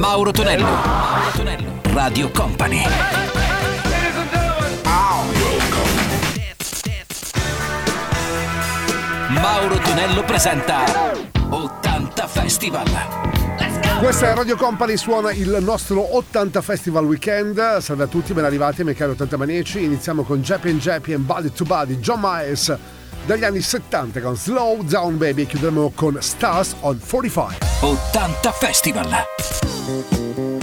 Mauro Tonello. Mauro Tonello. Radio Company. Mauro Tonello presenta 80 Festival. Questa è Radio Company, suona il nostro 80 Festival Weekend. Salve a tutti, ben arrivati, miei cari 80 maniaci. Iniziamo con Jappy and Jappy and Body to Body, John Myers dagli anni 70 con Slow Down Baby e chiuderemo con Stars on 45. 80 Festival. Company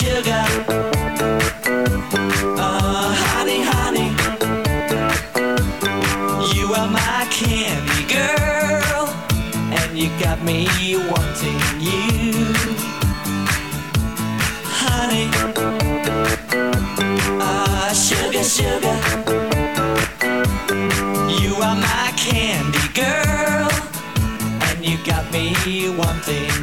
sugar. Uh, honey, honey, you are my candy girl, and you got me wanting you, honey. Uh, sugar, sugar, you are my candy girl, and you got me wanting.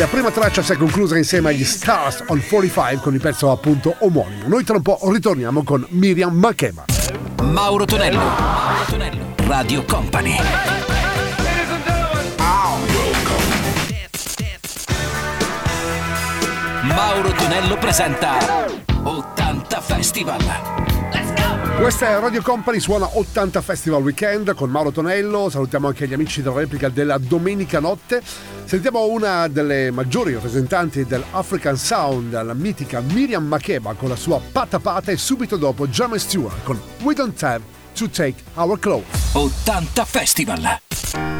La prima traccia si è conclusa insieme agli Stars on 45 con il pezzo appunto omonimo. Noi tra un po' ritorniamo con Miriam Makeba. Mauro Tonello, Mauro Tonello, Radio Company. Mauro Tonello presenta 80 Festival. Questa è Radio Company, suona 80 Festival Weekend con Mauro Tonello. Salutiamo anche gli amici della replica della domenica notte. Sentiamo una delle maggiori rappresentanti dell'African Sound, la mitica Miriam Makeba con la sua Pata Pata e subito dopo Jamie Stewart con We Don't Have to Take Our Clothes. 80 Festival.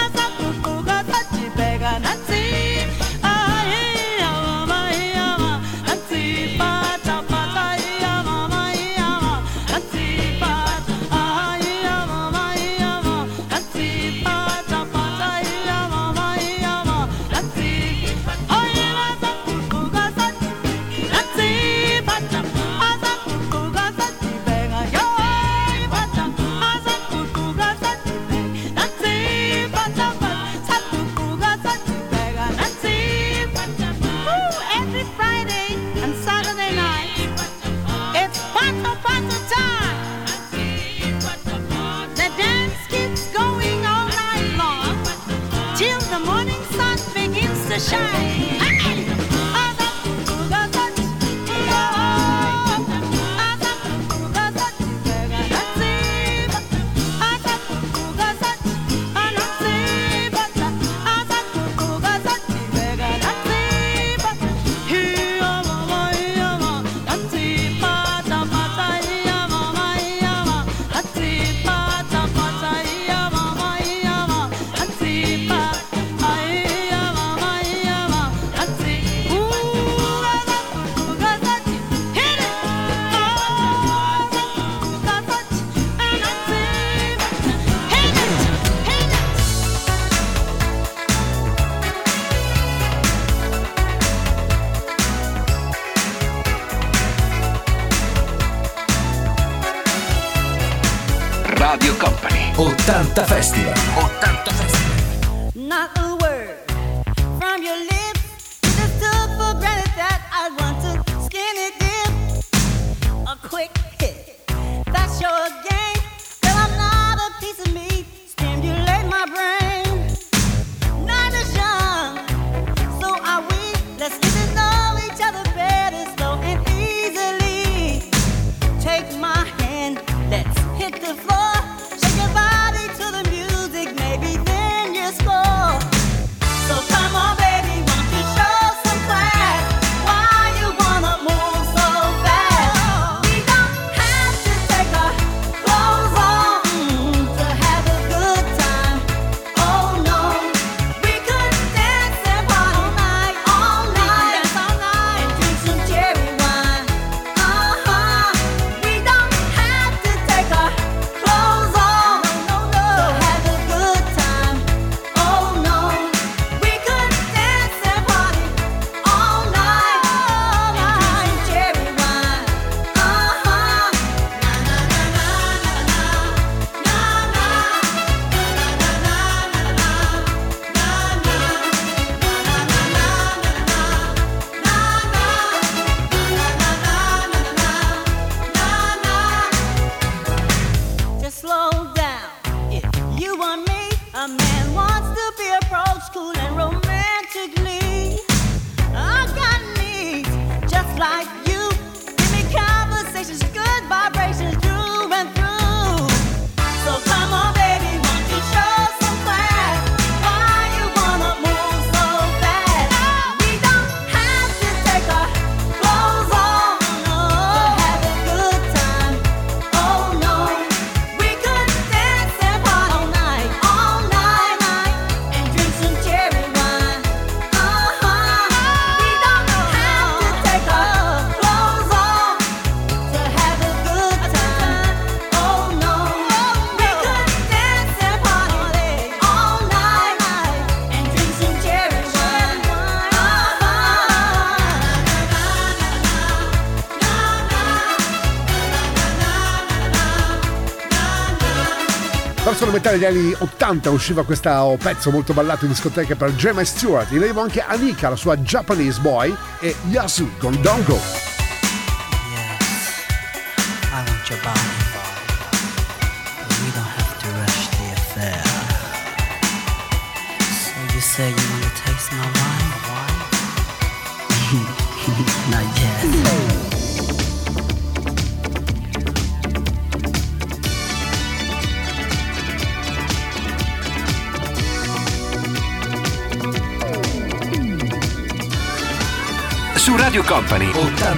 metà degli anni 80 usciva questo pezzo molto ballato in discoteca per Gemma Stewart. In arrivo anche Anika, la sua Japanese Boy, e Yasu con Don't Go.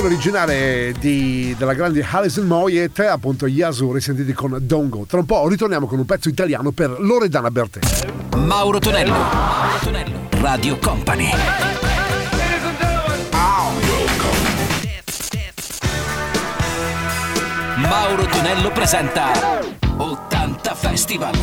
Formazione originale di- della grande Alison Moyet, appunto gli Azzurri, sentiti con Dongo. Tra un po' ritorniamo con un pezzo italiano per Loredana Bertè. Mauro Tonello. Mauro Tonello. Radio Company. Mauro Tonello presenta 80 Festival.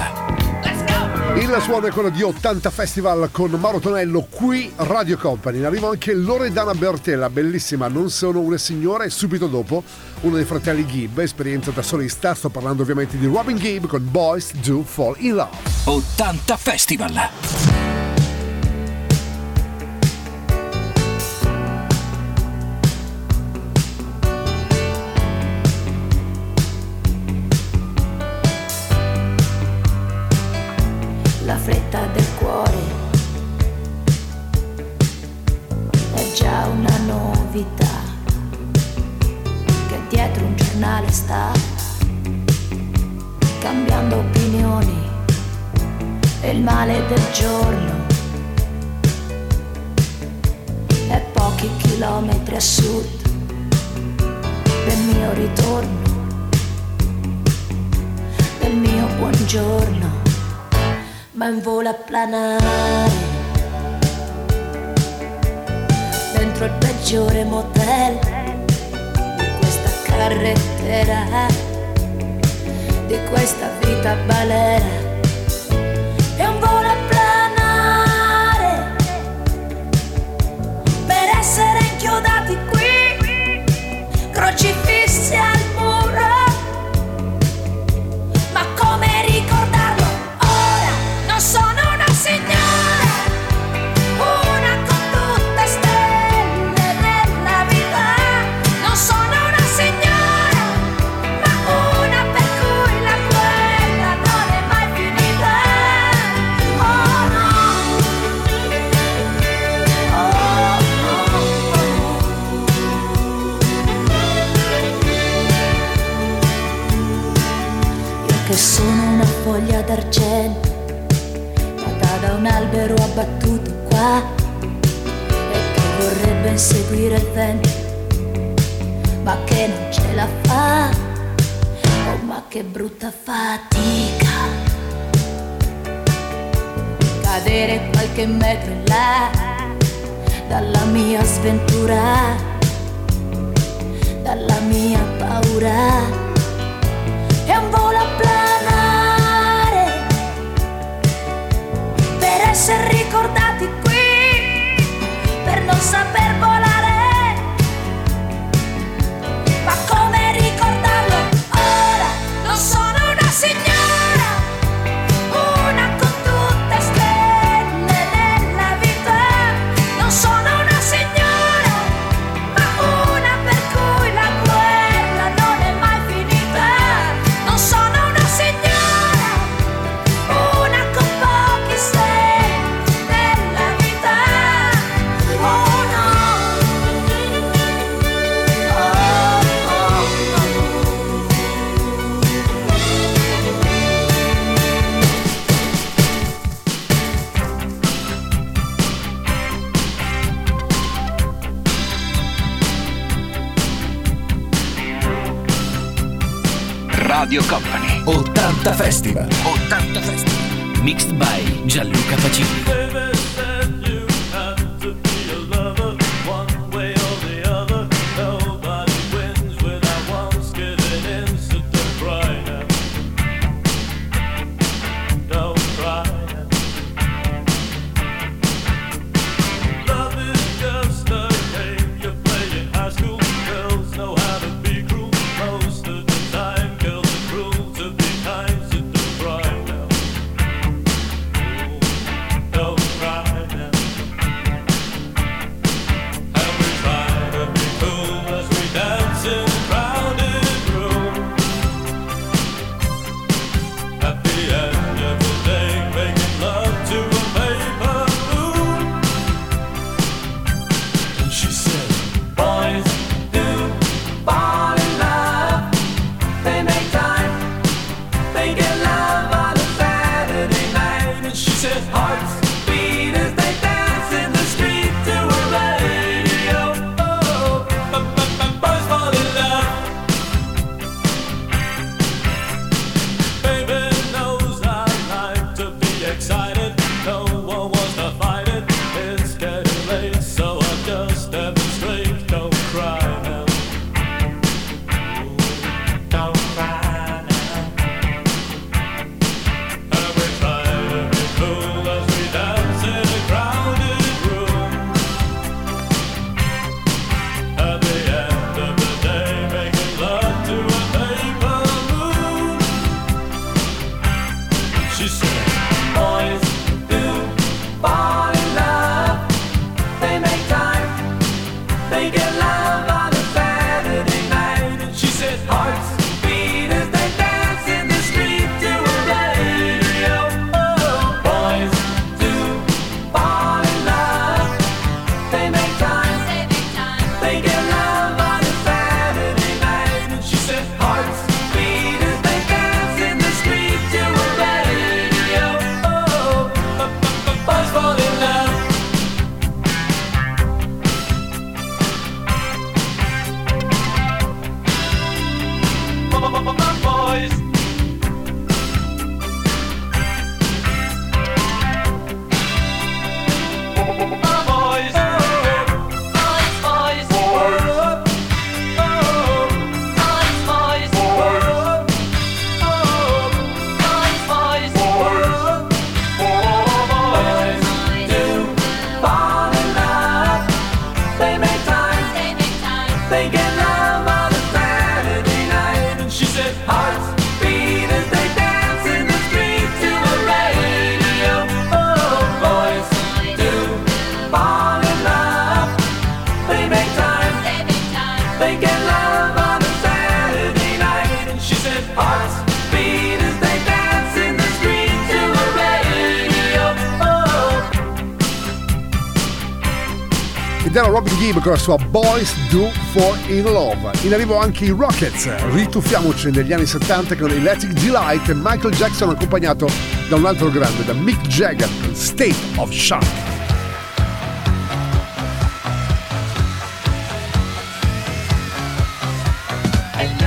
Il suono è quello di 80 Festival con Mauro Tonello qui Radio Company. In arrivo anche Loredana Bertella, bellissima, non sono una signora e subito dopo uno dei fratelli Gibb, esperienza da solista, sto parlando ovviamente di Robin Gibb con Boys Do Fall in Love. 80 Festival. Ma in volo a planare. Dentro il peggiore motel di questa carrettera di questa vita balera con la sua Boys Do For In Love. In arrivo anche i Rockets, rituffiamoci negli anni 70 con Electric Delight e Michael Jackson accompagnato da un altro grande, da Mick Jagger, con State of Shock. I know.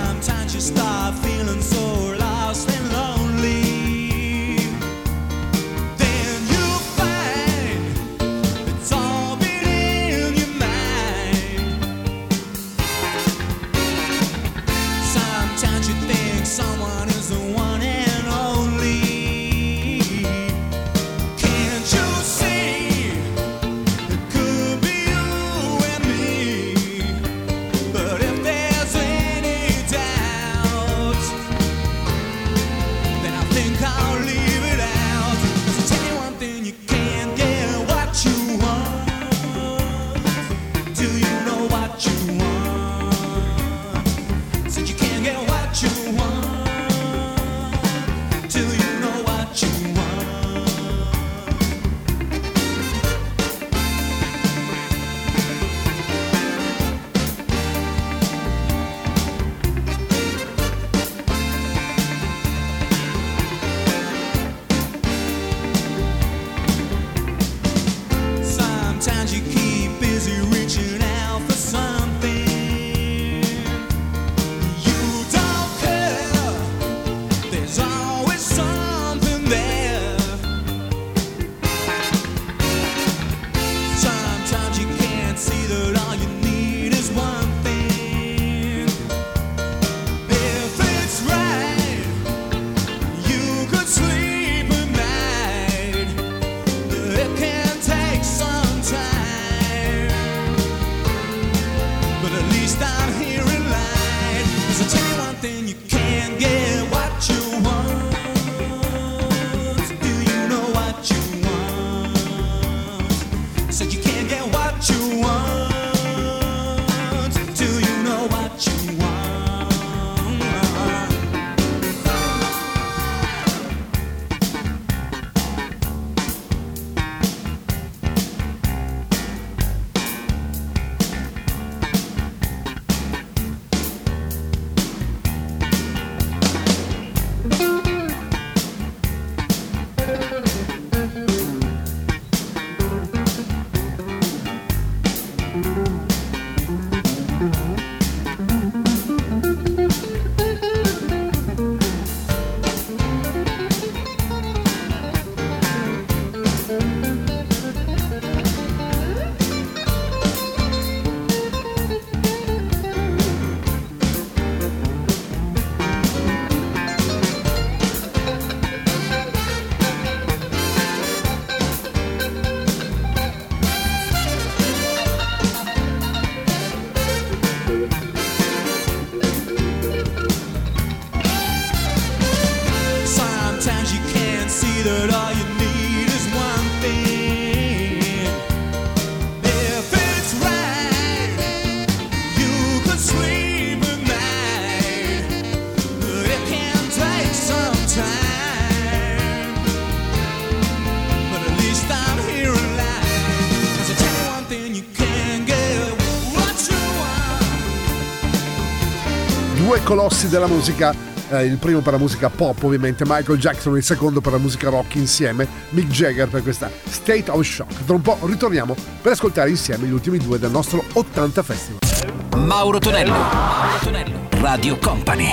Due colossi della musica, eh, il primo per la musica pop ovviamente Michael Jackson, il secondo per la musica rock insieme Mick Jagger per questa State of Shock. Tra un po' ritorniamo per ascoltare insieme gli ultimi due del nostro 80 Festival. Mauro Tonello. Mauro Tonello. Radio Company.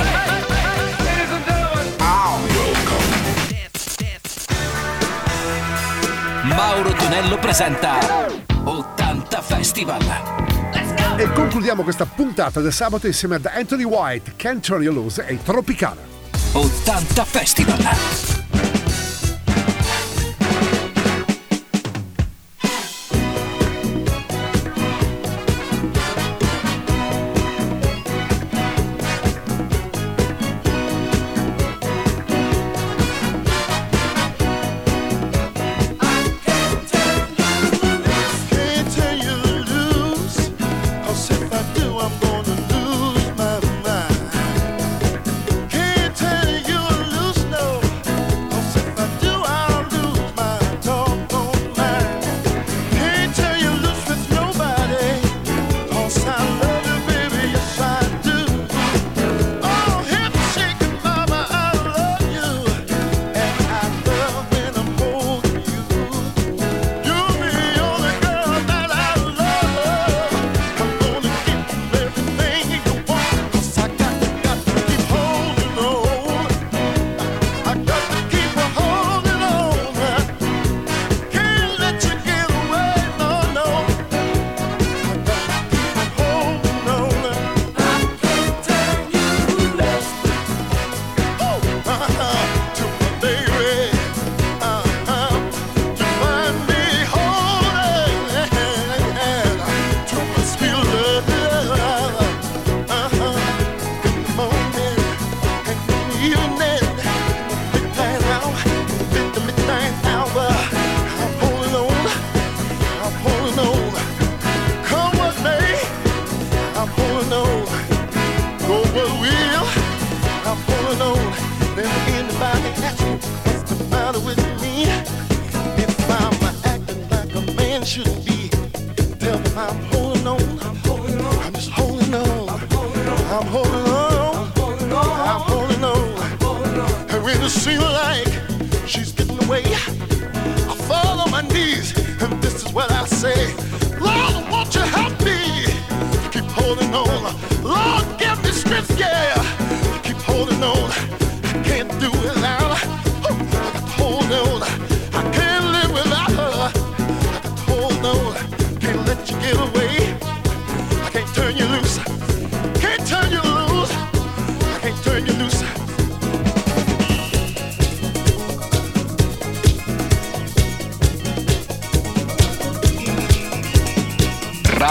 Mauro Tonello presenta 80 Festival. E concludiamo questa puntata del sabato insieme ad Anthony White, Can't Turn You Loose e Tropicana. 80 Festival. Should be, tell I'm holding on. I'm holding on. I'm just holding on. I'm holding on. I'm holding on. I'm it seems like she's getting away, I fall on my knees and this is what I say. Lord, won't you help me? Keep holding on. Lord, give me strength, yeah. Keep holding on. I can't do it without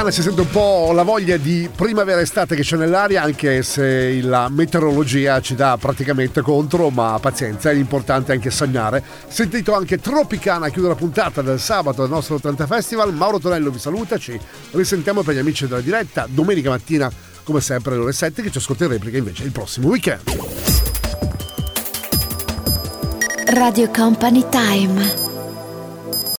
Con Tropicana si sente un po' la voglia di primavera-estate che c'è nell'aria, anche se la meteorologia ci dà praticamente contro, ma pazienza, è importante anche sognare. Sentito anche Tropicana chiudere la puntata del sabato del nostro 80 Festival. Mauro Tonello vi saluta, ci risentiamo per gli amici della diretta domenica mattina, come sempre alle ore 7, che ci ascolta in replica invece il prossimo weekend. Radio Company Time.